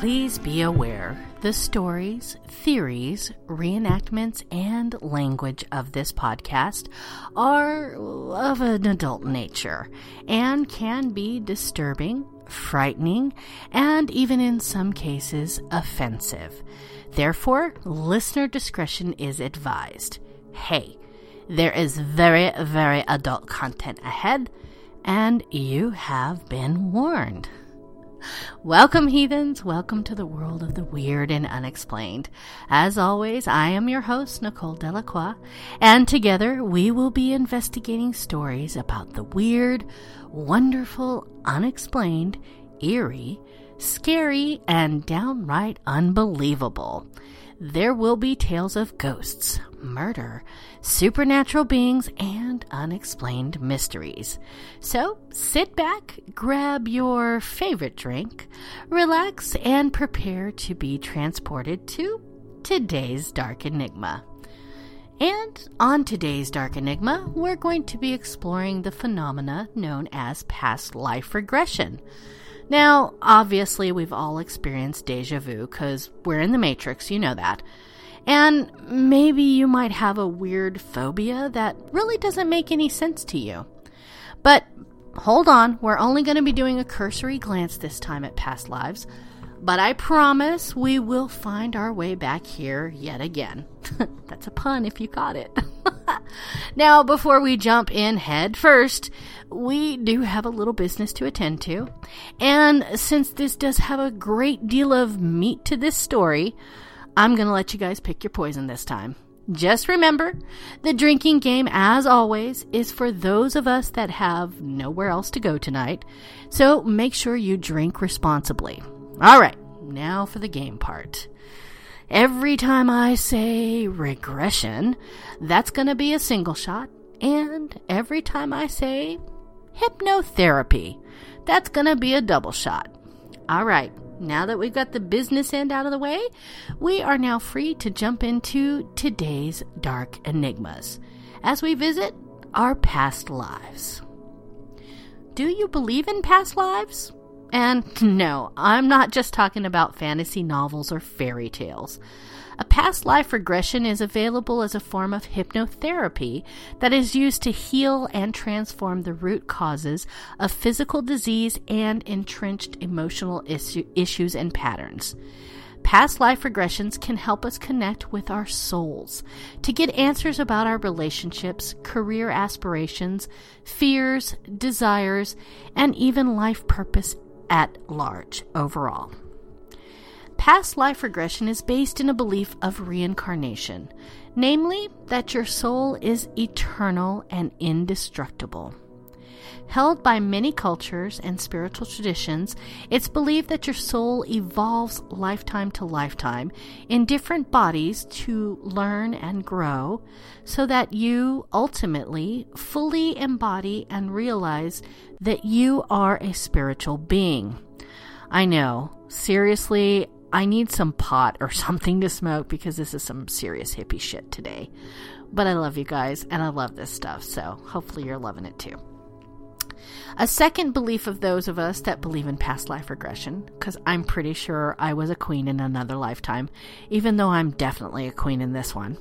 Please be aware the stories, theories, reenactments, and language of this podcast are of an adult nature and can be disturbing, frightening, and even in some cases offensive. Therefore, listener discretion is advised. Hey, there is very, very adult content ahead, and you have been warned. Welcome, heathens. Welcome to the world of the weird and unexplained. As always, I am your host, Nicole Delacroix, and together we will be investigating stories about the weird, wonderful, unexplained, eerie, scary, and downright unbelievable. There will be tales of ghosts, murder, supernatural beings, and unexplained mysteries. So sit back, grab your favorite drink, relax, and prepare to be transported to today's Dark Enigma. And on today's Dark Enigma, we're going to be exploring the phenomena known as past life regression. Now, obviously, we've all experienced deja vu because we're in the Matrix, you know that. And maybe you might have a weird phobia that really doesn't make any sense to you. But hold on, we're only going to be doing a cursory glance this time at past lives. But I promise we will find our way back here yet again. That's a pun if you caught it. now, before we jump in head first, we do have a little business to attend to. And since this does have a great deal of meat to this story, I'm going to let you guys pick your poison this time. Just remember, the drinking game, as always, is for those of us that have nowhere else to go tonight. So make sure you drink responsibly. All right, now for the game part. Every time I say regression, that's going to be a single shot. And every time I say hypnotherapy, that's going to be a double shot. All right, now that we've got the business end out of the way, we are now free to jump into today's dark enigmas as we visit our past lives. Do you believe in past lives? And no, I'm not just talking about fantasy novels or fairy tales. A past life regression is available as a form of hypnotherapy that is used to heal and transform the root causes of physical disease and entrenched emotional issue, issues and patterns. Past life regressions can help us connect with our souls to get answers about our relationships, career aspirations, fears, desires, and even life purpose at large overall. Past life regression is based in a belief of reincarnation, namely, that your soul is eternal and indestructible. Held by many cultures and spiritual traditions, it's believed that your soul evolves lifetime to lifetime in different bodies to learn and grow so that you ultimately fully embody and realize that you are a spiritual being. I know, seriously, I need some pot or something to smoke because this is some serious hippie shit today. But I love you guys and I love this stuff, so hopefully you're loving it too. A second belief of those of us that believe in past life regression, because I'm pretty sure I was a queen in another lifetime, even though I'm definitely a queen in this one.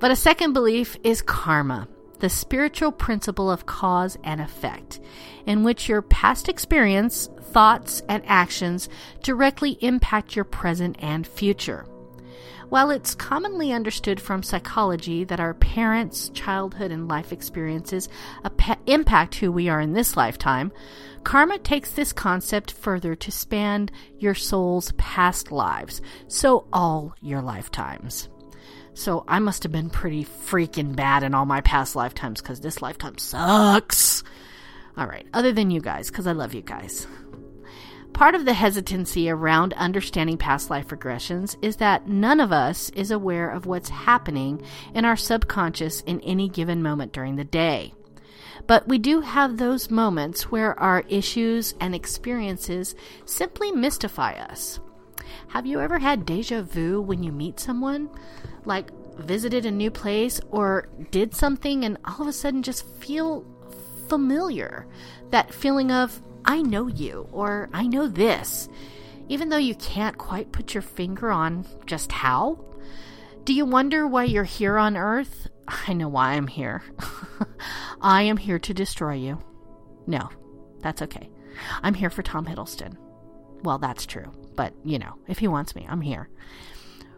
But a second belief is karma, the spiritual principle of cause and effect, in which your past experience, thoughts, and actions directly impact your present and future. While it's commonly understood from psychology that our parents' childhood and life experiences impact who we are in this lifetime, karma takes this concept further to span your soul's past lives, so all your lifetimes. So I must have been pretty freaking bad in all my past lifetimes because this lifetime sucks. All right, other than you guys, because I love you guys. Part of the hesitancy around understanding past life regressions is that none of us is aware of what's happening in our subconscious in any given moment during the day. But we do have those moments where our issues and experiences simply mystify us. Have you ever had deja vu when you meet someone? Like visited a new place or did something and all of a sudden just feel familiar? That feeling of, I know you, or I know this. even though you can't quite put your finger on just how? Do you wonder why you're here on Earth? I know why I'm here. I am here to destroy you. No, that's okay. I'm here for Tom Hiddleston. Well, that's true, but you know, if he wants me, I'm here.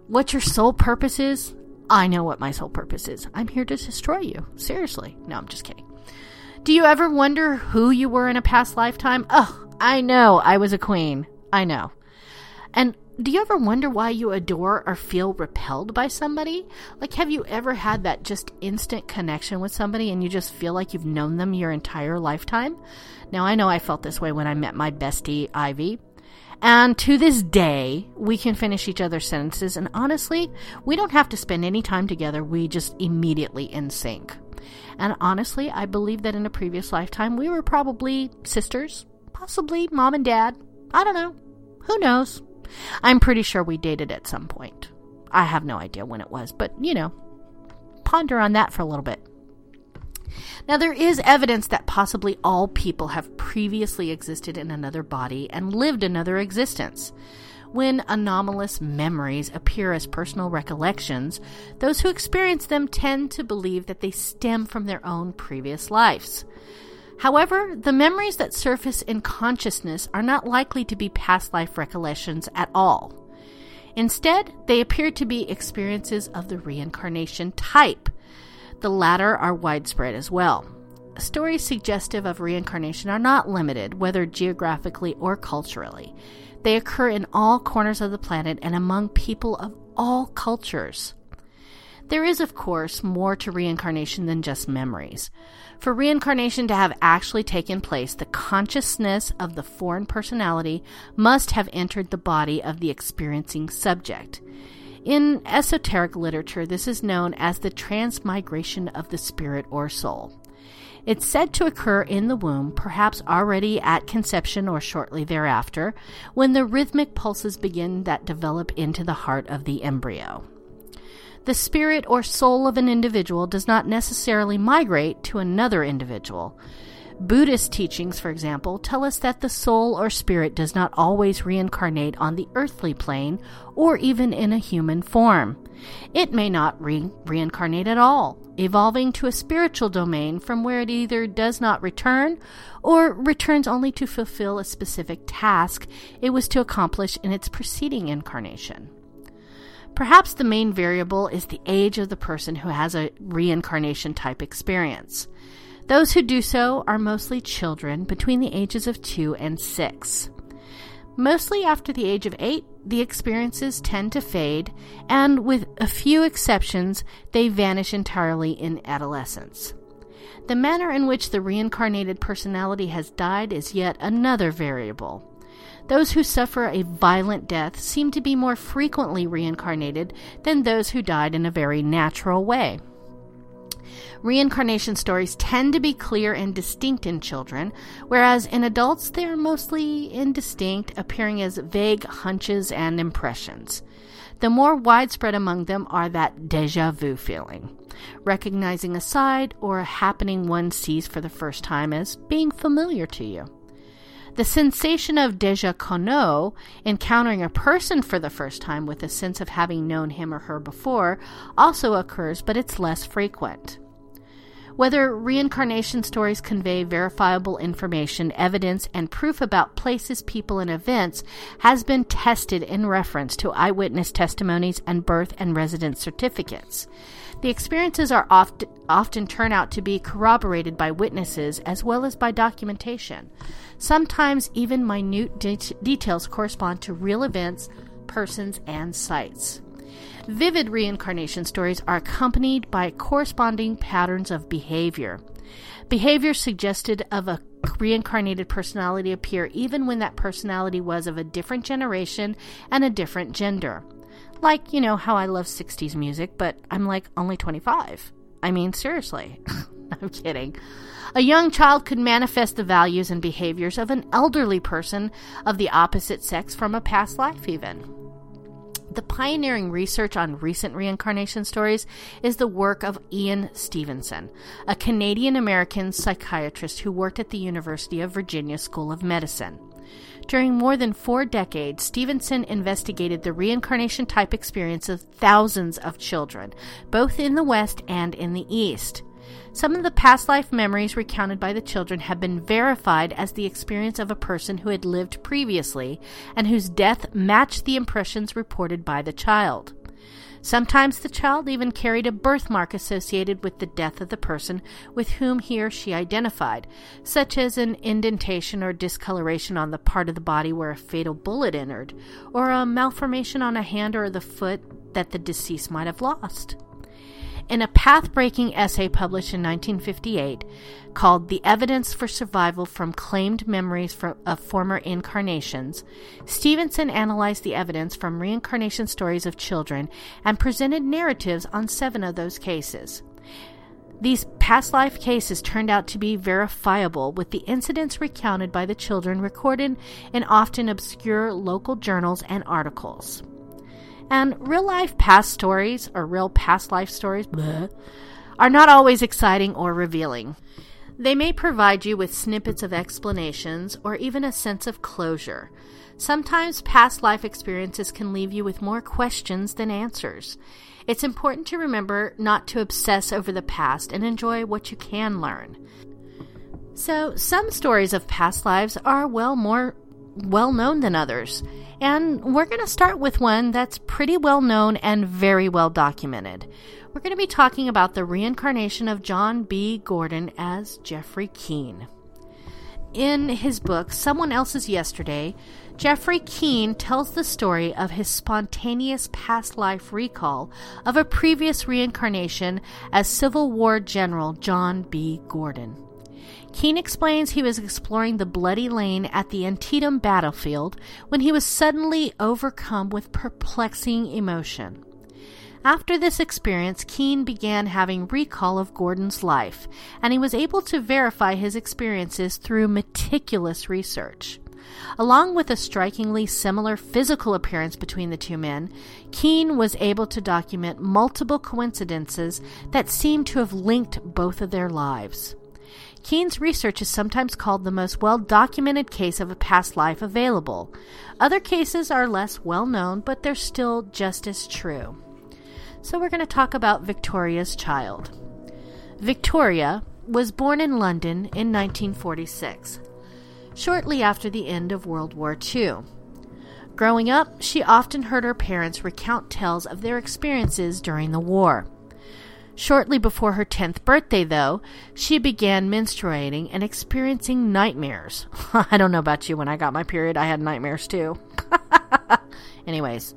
What your sole purpose is? I know what my sole purpose is. I'm here to destroy you. Seriously. No, I'm just kidding. Do you ever wonder who you were in a past lifetime? Oh, I know. I was a queen. I know. And do you ever wonder why you adore or feel repelled by somebody? Like, have you ever had that just instant connection with somebody and you just feel like you've known them your entire lifetime? Now, I know I felt this way when I met my bestie, Ivy. And to this day, we can finish each other's sentences, and honestly, we don't have to spend any time together. We just immediately in sync. And honestly, I believe that in a previous lifetime, we were probably sisters, possibly mom and dad. I don't know. Who knows? I'm pretty sure we dated at some point. I have no idea when it was, but you know, ponder on that for a little bit. Now, there is evidence that possibly all people have previously existed in another body and lived another existence. When anomalous memories appear as personal recollections, those who experience them tend to believe that they stem from their own previous lives. However, the memories that surface in consciousness are not likely to be past life recollections at all. Instead, they appear to be experiences of the reincarnation type, the latter are widespread as well. Stories suggestive of reincarnation are not limited, whether geographically or culturally. They occur in all corners of the planet and among people of all cultures. There is, of course, more to reincarnation than just memories. For reincarnation to have actually taken place, the consciousness of the foreign personality must have entered the body of the experiencing subject. In esoteric literature, this is known as the transmigration of the spirit or soul. It's said to occur in the womb, perhaps already at conception or shortly thereafter, when the rhythmic pulses begin that develop into the heart of the embryo. The spirit or soul of an individual does not necessarily migrate to another individual. Buddhist teachings, for example, tell us that the soul or spirit does not always reincarnate on the earthly plane or even in a human form. It may not re- reincarnate at all, evolving to a spiritual domain from where it either does not return or returns only to fulfill a specific task it was to accomplish in its preceding incarnation. Perhaps the main variable is the age of the person who has a reincarnation type experience. Those who do so are mostly children between the ages of 2 and 6. Mostly after the age of 8, the experiences tend to fade, and with a few exceptions, they vanish entirely in adolescence. The manner in which the reincarnated personality has died is yet another variable. Those who suffer a violent death seem to be more frequently reincarnated than those who died in a very natural way. Reincarnation stories tend to be clear and distinct in children, whereas in adults they are mostly indistinct, appearing as vague hunches and impressions. The more widespread among them are that deja vu feeling, recognizing a side or a happening one sees for the first time as being familiar to you. The sensation of deja connu, encountering a person for the first time with a sense of having known him or her before, also occurs, but it's less frequent. Whether reincarnation stories convey verifiable information, evidence, and proof about places, people, and events has been tested in reference to eyewitness testimonies and birth and residence certificates. The experiences are oft, often turn out to be corroborated by witnesses as well as by documentation. Sometimes even minute de- details correspond to real events, persons, and sites. Vivid reincarnation stories are accompanied by corresponding patterns of behavior. Behavior suggested of a reincarnated personality appear even when that personality was of a different generation and a different gender. Like, you know, how I love 60s music, but I'm like only 25. I mean, seriously. I'm kidding. A young child could manifest the values and behaviors of an elderly person of the opposite sex from a past life, even. The pioneering research on recent reincarnation stories is the work of Ian Stevenson, a Canadian American psychiatrist who worked at the University of Virginia School of Medicine. During more than four decades, Stevenson investigated the reincarnation type experience of thousands of children, both in the West and in the East. Some of the past life memories recounted by the children have been verified as the experience of a person who had lived previously and whose death matched the impressions reported by the child. Sometimes the child even carried a birthmark associated with the death of the person with whom he or she identified, such as an indentation or discoloration on the part of the body where a fatal bullet entered, or a malformation on a hand or the foot that the deceased might have lost. In a path breaking essay published in 1958 called The Evidence for Survival from Claimed Memories of Former Incarnations, Stevenson analyzed the evidence from reincarnation stories of children and presented narratives on seven of those cases. These past life cases turned out to be verifiable, with the incidents recounted by the children recorded in often obscure local journals and articles. And real life past stories, or real past life stories, bleh, are not always exciting or revealing. They may provide you with snippets of explanations or even a sense of closure. Sometimes past life experiences can leave you with more questions than answers. It's important to remember not to obsess over the past and enjoy what you can learn. So, some stories of past lives are well more well known than others. And we're going to start with one that's pretty well known and very well documented. We're going to be talking about the reincarnation of John B. Gordon as Jeffrey Keene. In his book, Someone Else's Yesterday, Jeffrey Keene tells the story of his spontaneous past life recall of a previous reincarnation as Civil War General John B. Gordon. Keene explains he was exploring the bloody lane at the Antietam battlefield when he was suddenly overcome with perplexing emotion. After this experience, Keene began having recall of Gordon's life, and he was able to verify his experiences through meticulous research. Along with a strikingly similar physical appearance between the two men, Keene was able to document multiple coincidences that seemed to have linked both of their lives. Keene's research is sometimes called the most well documented case of a past life available. Other cases are less well known, but they're still just as true. So, we're going to talk about Victoria's child. Victoria was born in London in 1946, shortly after the end of World War II. Growing up, she often heard her parents recount tales of their experiences during the war. Shortly before her 10th birthday, though, she began menstruating and experiencing nightmares. I don't know about you, when I got my period, I had nightmares too. Anyways,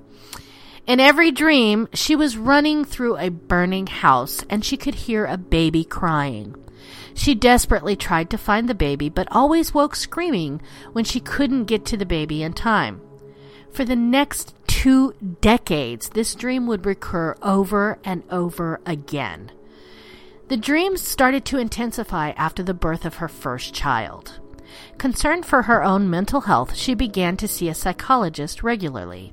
in every dream, she was running through a burning house and she could hear a baby crying. She desperately tried to find the baby, but always woke screaming when she couldn't get to the baby in time. For the next two decades, this dream would recur over and over again. The dreams started to intensify after the birth of her first child. Concerned for her own mental health, she began to see a psychologist regularly.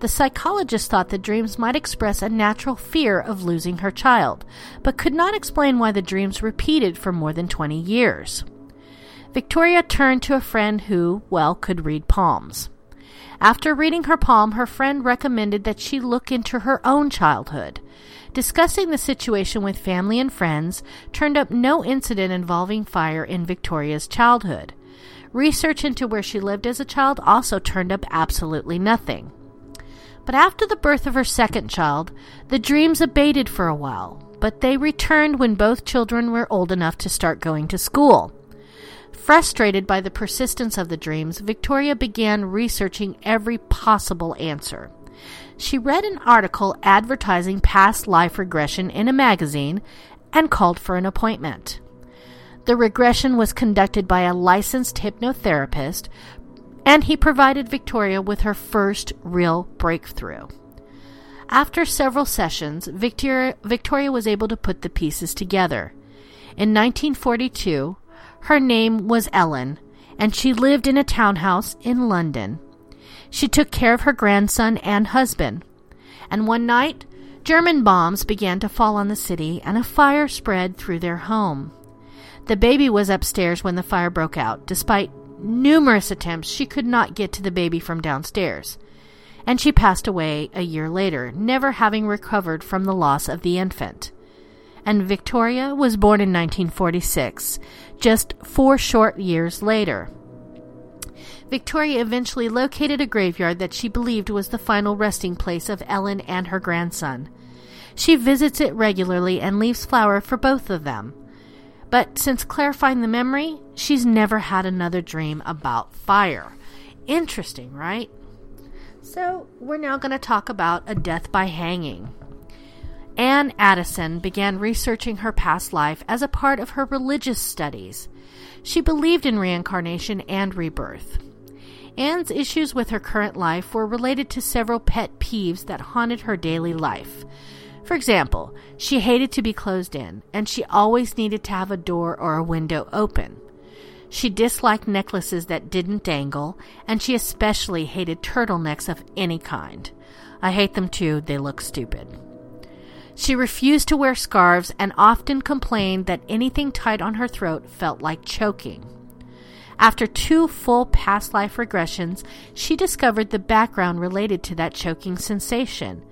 The psychologist thought the dreams might express a natural fear of losing her child, but could not explain why the dreams repeated for more than 20 years. Victoria turned to a friend who, well, could read palms. After reading her palm, her friend recommended that she look into her own childhood. Discussing the situation with family and friends turned up no incident involving fire in Victoria's childhood. Research into where she lived as a child also turned up absolutely nothing. But after the birth of her second child, the dreams abated for a while, but they returned when both children were old enough to start going to school. Frustrated by the persistence of the dreams, Victoria began researching every possible answer. She read an article advertising past life regression in a magazine and called for an appointment. The regression was conducted by a licensed hypnotherapist, and he provided Victoria with her first real breakthrough. After several sessions, Victoria, Victoria was able to put the pieces together. In 1942, her name was Ellen, and she lived in a townhouse in London. She took care of her grandson and husband. And one night, German bombs began to fall on the city, and a fire spread through their home. The baby was upstairs when the fire broke out, despite numerous attempts, she could not get to the baby from downstairs. And she passed away a year later, never having recovered from the loss of the infant. And Victoria was born in 1946, just four short years later. Victoria eventually located a graveyard that she believed was the final resting place of Ellen and her grandson. She visits it regularly and leaves flower for both of them. But since clarifying the memory, she's never had another dream about fire. Interesting, right? So, we're now going to talk about a death by hanging. Anne Addison began researching her past life as a part of her religious studies. She believed in reincarnation and rebirth. Anne's issues with her current life were related to several pet peeves that haunted her daily life. For example, she hated to be closed in, and she always needed to have a door or a window open. She disliked necklaces that didn't dangle, and she especially hated turtlenecks of any kind. I hate them too, they look stupid. She refused to wear scarves and often complained that anything tight on her throat felt like choking. After two full past life regressions, she discovered the background related to that choking sensation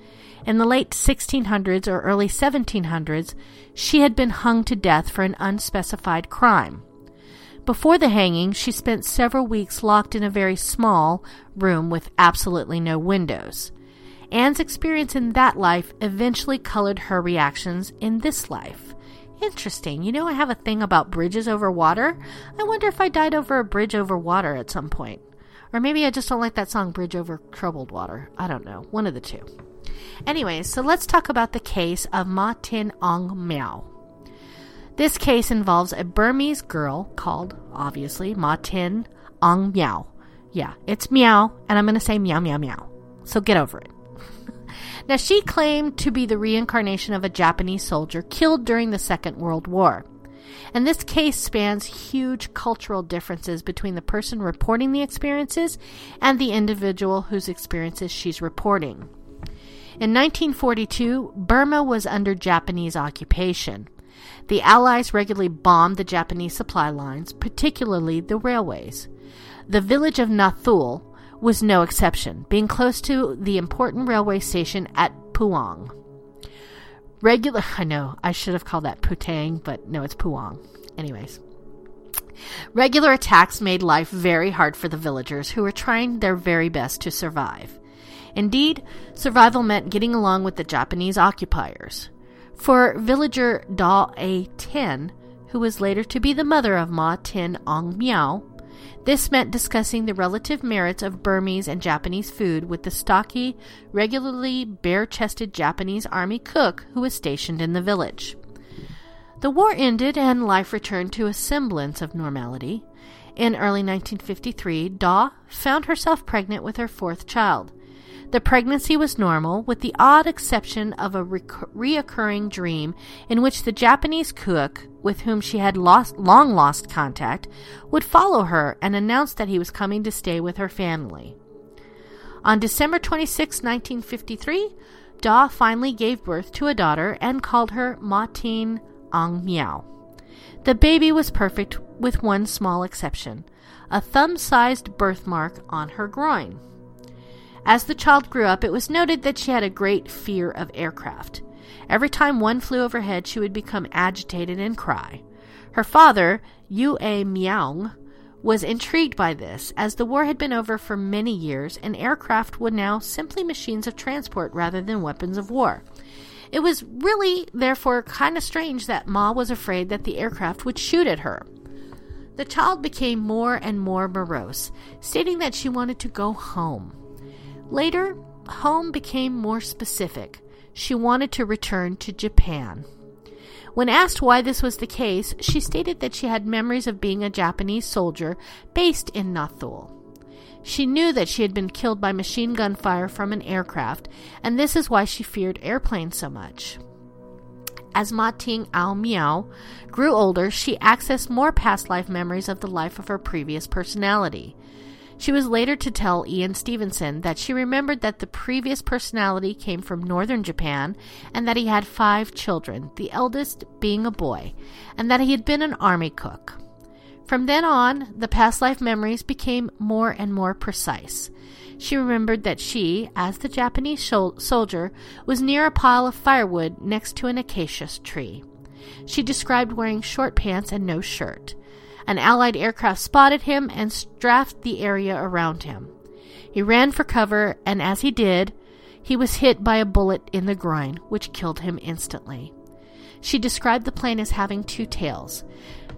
in the late 1600s or early 1700s, she had been hung to death for an unspecified crime. Before the hanging, she spent several weeks locked in a very small room with absolutely no windows. Anne's experience in that life eventually colored her reactions in this life. Interesting. You know, I have a thing about bridges over water. I wonder if I died over a bridge over water at some point. Or maybe I just don't like that song, Bridge Over Troubled Water. I don't know. One of the two. Anyway, so let's talk about the case of Ma Tin Ong Miao. This case involves a Burmese girl called, obviously, Ma Tin Ong Miao. Yeah, it's meow, and I'm going to say meow, meow, meow. So get over it. Now, she claimed to be the reincarnation of a Japanese soldier killed during the Second World War. And this case spans huge cultural differences between the person reporting the experiences and the individual whose experiences she's reporting. In 1942, Burma was under Japanese occupation. The Allies regularly bombed the Japanese supply lines, particularly the railways. The village of Nathul was no exception, being close to the important railway station at Puong. Regular, I know, I should have called that Putang, but no, it's Puong. Anyways. Regular attacks made life very hard for the villagers who were trying their very best to survive. Indeed, survival meant getting along with the Japanese occupiers. For villager Daw Aye Tin, who was later to be the mother of Ma Tin Ong Miao, this meant discussing the relative merits of Burmese and Japanese food with the stocky, regularly bare chested Japanese army cook who was stationed in the village. The war ended and life returned to a semblance of normality. In early 1953, Daw found herself pregnant with her fourth child. The pregnancy was normal, with the odd exception of a reoccurring dream in which the Japanese cook, with whom she had lost, long lost contact, would follow her and announce that he was coming to stay with her family. On December 26, 1953, Daw finally gave birth to a daughter and called her Matin Ang Miao. The baby was perfect with one small exception a thumb sized birthmark on her groin. As the child grew up, it was noted that she had a great fear of aircraft. Every time one flew overhead, she would become agitated and cry. Her father, U Aye Maung, was intrigued by this, as the war had been over for many years and aircraft were now simply machines of transport rather than weapons of war. It was really, therefore, kind of strange that Ma was afraid that the aircraft would shoot at her. The child became more and more morose, stating that she wanted to go home. Later, home became more specific. She wanted to return to Japan. When asked why this was the case, she stated that she had memories of being a Japanese soldier based in Nathul. She knew that she had been killed by machine gun fire from an aircraft, and this is why she feared airplanes so much. As Ma Ting Ao Miao grew older, she accessed more past life memories of the life of her previous personality. She was later to tell Ian Stevenson that she remembered that the previous personality came from northern Japan and that he had five children, the eldest being a boy, and that he had been an army cook. From then on, the past life memories became more and more precise. She remembered that she, as the Japanese shol- soldier, was near a pile of firewood next to an acacia tree. She described wearing short pants and no shirt. An Allied aircraft spotted him and strafed the area around him. He ran for cover, and as he did, he was hit by a bullet in the groin, which killed him instantly. She described the plane as having two tails.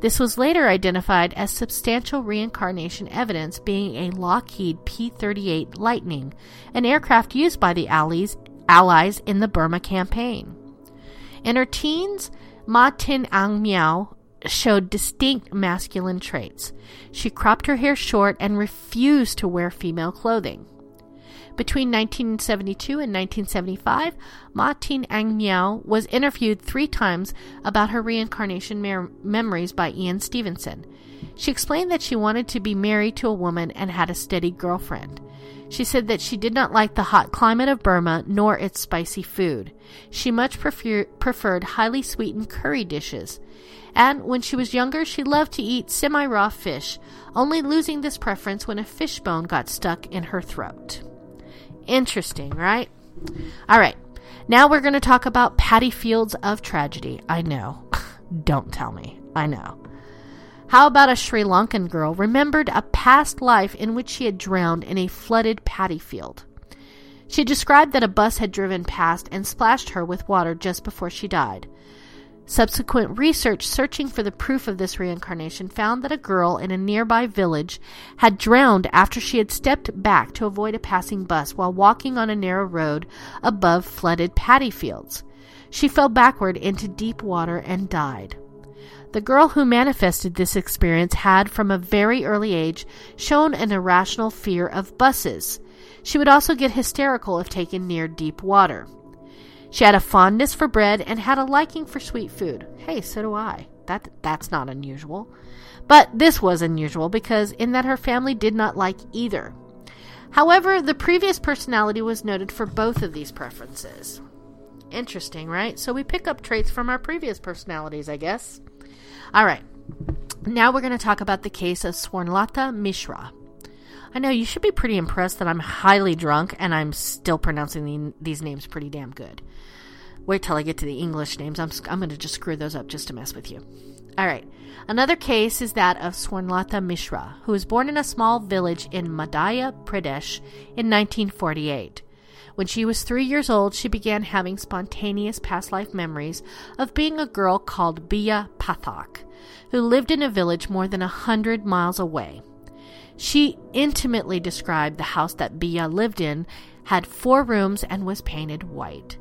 This was later identified as substantial reincarnation evidence, being a Lockheed P 38 Lightning, an aircraft used by the Allies, Allies in the Burma campaign. In her teens, Ma Tin Ang Miao showed distinct masculine traits. She cropped her hair short and refused to wear female clothing. Between 1972 and 1975, Ma Tin Ang Miao was interviewed three times about her reincarnation mer- memories by Ian Stevenson. She explained that she wanted to be married to a woman and had a steady girlfriend. She said that she did not like the hot climate of Burma nor its spicy food. She much prefer- preferred highly sweetened curry dishes. And when she was younger, she loved to eat semi raw fish, only losing this preference when a fish bone got stuck in her throat. Interesting, right? All right. Now we're going to talk about paddy fields of tragedy. I know. Don't tell me. I know. How about a Sri Lankan girl remembered a past life in which she had drowned in a flooded paddy field? She described that a bus had driven past and splashed her with water just before she died. Subsequent research searching for the proof of this reincarnation found that a girl in a nearby village had drowned after she had stepped back to avoid a passing bus while walking on a narrow road above flooded paddy fields. She fell backward into deep water and died. The girl who manifested this experience had, from a very early age, shown an irrational fear of buses. She would also get hysterical if taken near deep water. She had a fondness for bread and had a liking for sweet food. Hey, so do I. That that's not unusual. But this was unusual because in that her family did not like either. However, the previous personality was noted for both of these preferences. Interesting, right? So we pick up traits from our previous personalities, I guess. All right. Now we're going to talk about the case of Swarnlata Mishra. I know you should be pretty impressed that I'm highly drunk and I'm still pronouncing the, these names pretty damn good. Wait till I get to the English names. I'm, I'm going to just screw those up just to mess with you. All right. Another case is that of Swarnlata Mishra, who was born in a small village in Madhya Pradesh in 1948. When she was three years old, she began having spontaneous past life memories of being a girl called Bia Pathak, who lived in a village more than a hundred miles away. She intimately described the house that Bia lived in had four rooms and was painted white.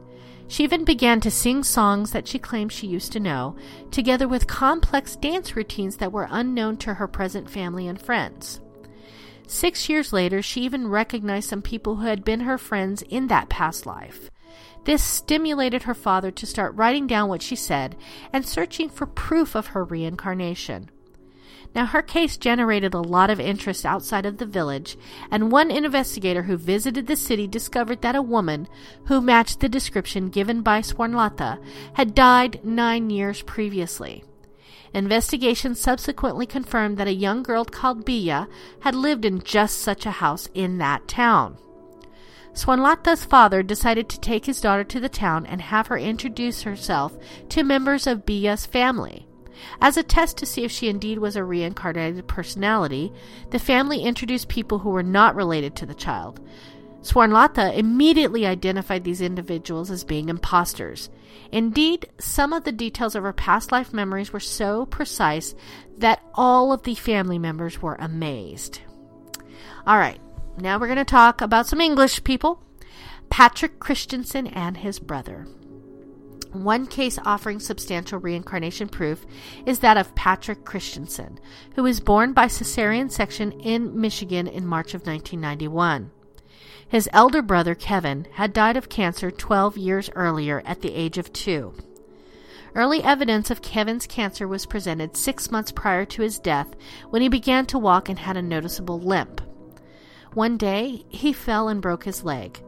She even began to sing songs that she claimed she used to know, together with complex dance routines that were unknown to her present family and friends. Six years later, she even recognized some people who had been her friends in that past life. This stimulated her father to start writing down what she said and searching for proof of her reincarnation. Now, her case generated a lot of interest outside of the village, and one investigator who visited the city discovered that a woman who matched the description given by Swarnlata had died nine years previously. Investigation subsequently confirmed that a young girl called Bia had lived in just such a house in that town. Swarnlata's father decided to take his daughter to the town and have her introduce herself to members of Bia's family. As a test to see if she indeed was a reincarnated personality, the family introduced people who were not related to the child. Swarnlata immediately identified these individuals as being imposters. Indeed, some of the details of her past life memories were so precise that all of the family members were amazed. All right, now we're going to talk about some English people Patrick Christensen and his brother. One case offering substantial reincarnation proof is that of Patrick Christensen, who was born by cesarean section in Michigan in March of 1991. His elder brother, Kevin, had died of cancer 12 years earlier at the age of two. Early evidence of Kevin's cancer was presented six months prior to his death when he began to walk and had a noticeable limp. One day, he fell and broke his leg.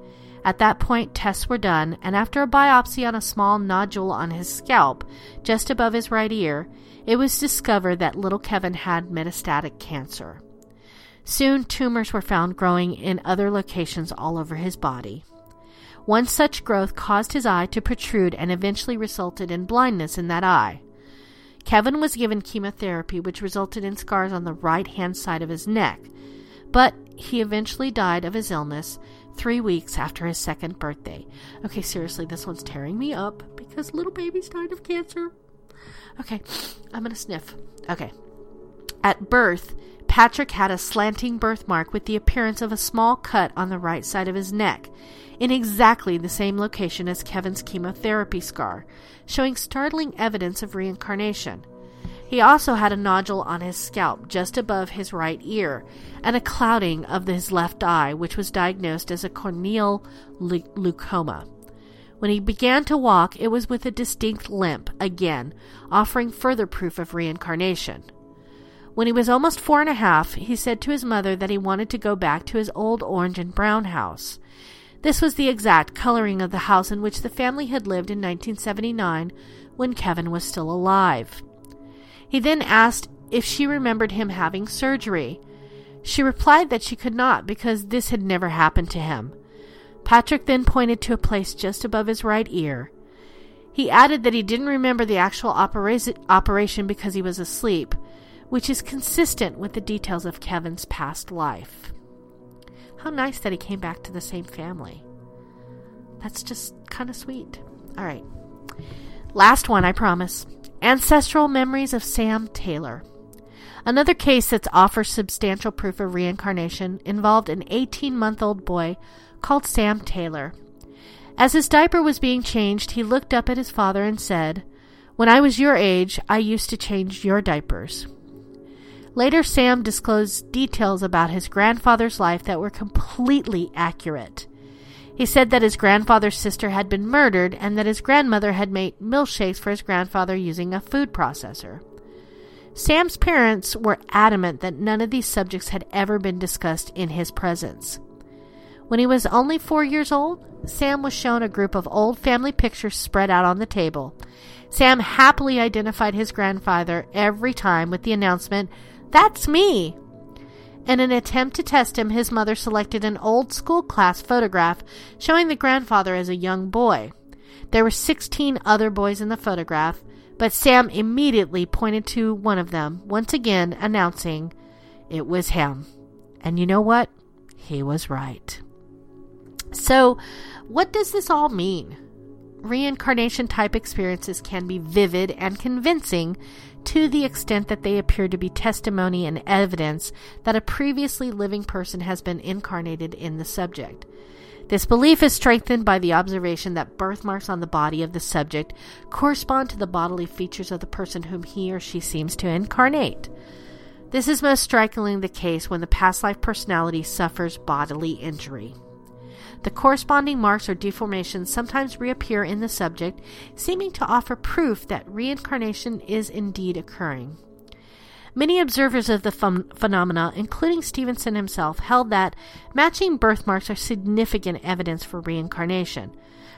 At that point, tests were done, and after a biopsy on a small nodule on his scalp, just above his right ear, it was discovered that little Kevin had metastatic cancer. Soon, tumors were found growing in other locations all over his body. One such growth caused his eye to protrude and eventually resulted in blindness in that eye. Kevin was given chemotherapy, which resulted in scars on the right hand side of his neck, but he eventually died of his illness three weeks after his second birthday. Okay, seriously, this one's tearing me up because little babies died of cancer. Okay, I'm gonna sniff. Okay. At birth, Patrick had a slanting birthmark with the appearance of a small cut on the right side of his neck, in exactly the same location as Kevin's chemotherapy scar, showing startling evidence of reincarnation. He also had a nodule on his scalp just above his right ear and a clouding of his left eye, which was diagnosed as a corneal leucoma. When he began to walk, it was with a distinct limp, again, offering further proof of reincarnation. When he was almost four and a half, he said to his mother that he wanted to go back to his old orange and brown house. This was the exact coloring of the house in which the family had lived in 1979 when Kevin was still alive. He then asked if she remembered him having surgery. She replied that she could not because this had never happened to him. Patrick then pointed to a place just above his right ear. He added that he didn't remember the actual opera- operation because he was asleep, which is consistent with the details of Kevin's past life. How nice that he came back to the same family. That's just kind of sweet. All right. Last one, I promise. Ancestral Memories of Sam Taylor. Another case that offers substantial proof of reincarnation involved an 18 month old boy called Sam Taylor. As his diaper was being changed, he looked up at his father and said, When I was your age, I used to change your diapers. Later, Sam disclosed details about his grandfather's life that were completely accurate. He said that his grandfather's sister had been murdered and that his grandmother had made milkshakes for his grandfather using a food processor. Sam's parents were adamant that none of these subjects had ever been discussed in his presence. When he was only four years old, Sam was shown a group of old family pictures spread out on the table. Sam happily identified his grandfather every time with the announcement, that's me! In an attempt to test him, his mother selected an old school class photograph showing the grandfather as a young boy. There were 16 other boys in the photograph, but Sam immediately pointed to one of them, once again announcing it was him. And you know what? He was right. So, what does this all mean? Reincarnation type experiences can be vivid and convincing to the extent that they appear to be testimony and evidence that a previously living person has been incarnated in the subject. This belief is strengthened by the observation that birthmarks on the body of the subject correspond to the bodily features of the person whom he or she seems to incarnate. This is most strikingly the case when the past life personality suffers bodily injury. The corresponding marks or deformations sometimes reappear in the subject, seeming to offer proof that reincarnation is indeed occurring. Many observers of the ph- phenomena, including Stevenson himself, held that matching birthmarks are significant evidence for reincarnation.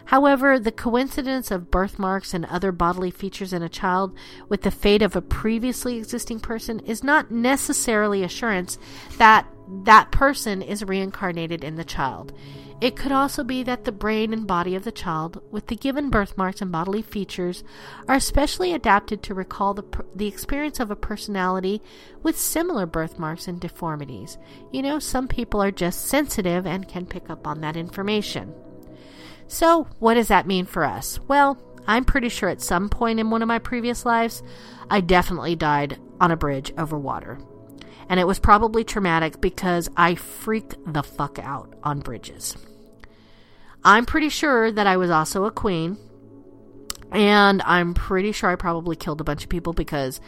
However, the coincidence of birthmarks and other bodily features in a child with the fate of a previously existing person is not necessarily assurance that that person is reincarnated in the child. It could also be that the brain and body of the child, with the given birthmarks and bodily features, are especially adapted to recall the, the experience of a personality with similar birthmarks and deformities. You know, some people are just sensitive and can pick up on that information. So, what does that mean for us? Well, I'm pretty sure at some point in one of my previous lives, I definitely died on a bridge over water. And it was probably traumatic because I freak the fuck out on bridges. I'm pretty sure that I was also a queen. And I'm pretty sure I probably killed a bunch of people because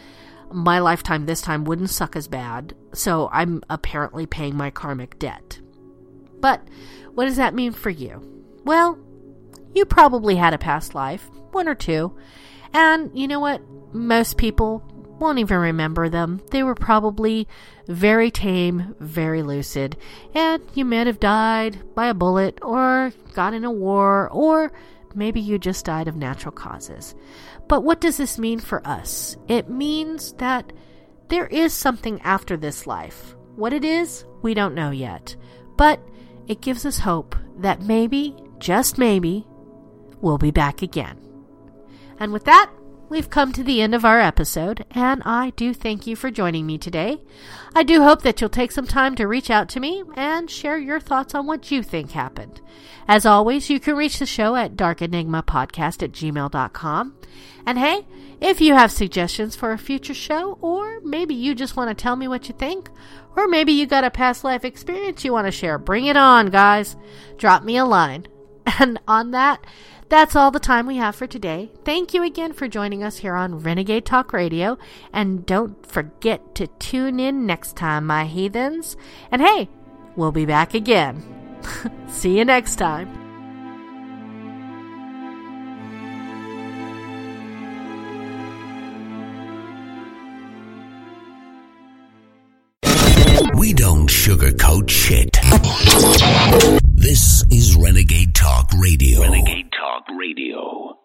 my lifetime this time wouldn't suck as bad. So I'm apparently paying my karmic debt. But what does that mean for you? Well, you probably had a past life, one or two. And you know what? Most people won't even remember them. They were probably very tame, very lucid, and you might have died by a bullet, or got in a war, or maybe you just died of natural causes. But what does this mean for us? It means that there is something after this life. What it is, we don't know yet. But it gives us hope that maybe, just maybe, we'll be back again. And with that, we've come to the end of our episode, and I do thank you for joining me today. I do hope that you'll take some time to reach out to me and share your thoughts on what you think happened. As always, you can reach the show at darkenigmapodcast at gmail.com. And hey, if you have suggestions for a future show, or maybe you just want to tell me what you think, or maybe you got a past life experience you want to share, bring it on, guys. Drop me a line. And on that, that's all the time we have for today. Thank you again for joining us here on Renegade Talk Radio. And don't forget to tune in next time, my heathens. And hey, we'll be back again. See you next time. We don't sugarcoat shit. This is Renegade Talk Radio. Renegade Talk Radio.